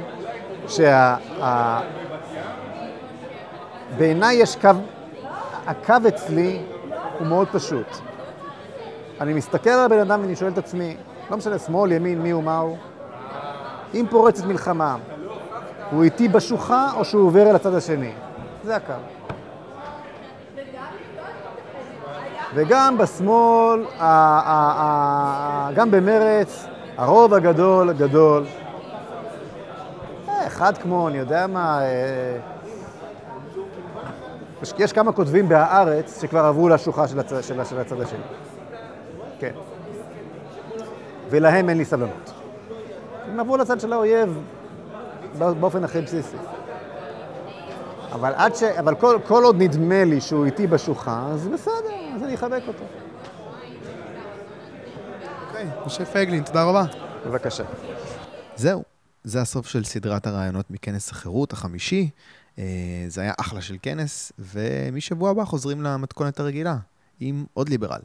שה... ה, בעיניי יש קו... הקו אצלי הוא מאוד פשוט. אני מסתכל על הבן אדם ואני שואל את עצמי, לא משנה שמאל, ימין, מי הוא, מה הוא, אם פורצת מלחמה, הוא איתי בשוחה או שהוא עובר אל הצד השני? זה הקו. וגם בשמאל, גם במרץ, הרוב הגדול גדול. אה, אחד כמו, אני יודע מה, אה, יש, כמה כותבים בהארץ שכבר עברו לשוחה של הצד השני. כן. ולהם אין לי סבלנות. הם עברו לצד של האויב באופן הכי בסיסי. אבל, עד ש... אבל כל, כל עוד נדמה לי שהוא איתי בשוחה, אז בסדר, אז אני אחבק אותו. אוקיי, משה פייגלין, תודה רבה. בבקשה. זהו, זה הסוף של סדרת הרעיונות מכנס החירות החמישי. אה, זה היה אחלה של כנס, ומשבוע הבא חוזרים למתכונת הרגילה, עם עוד ליברל.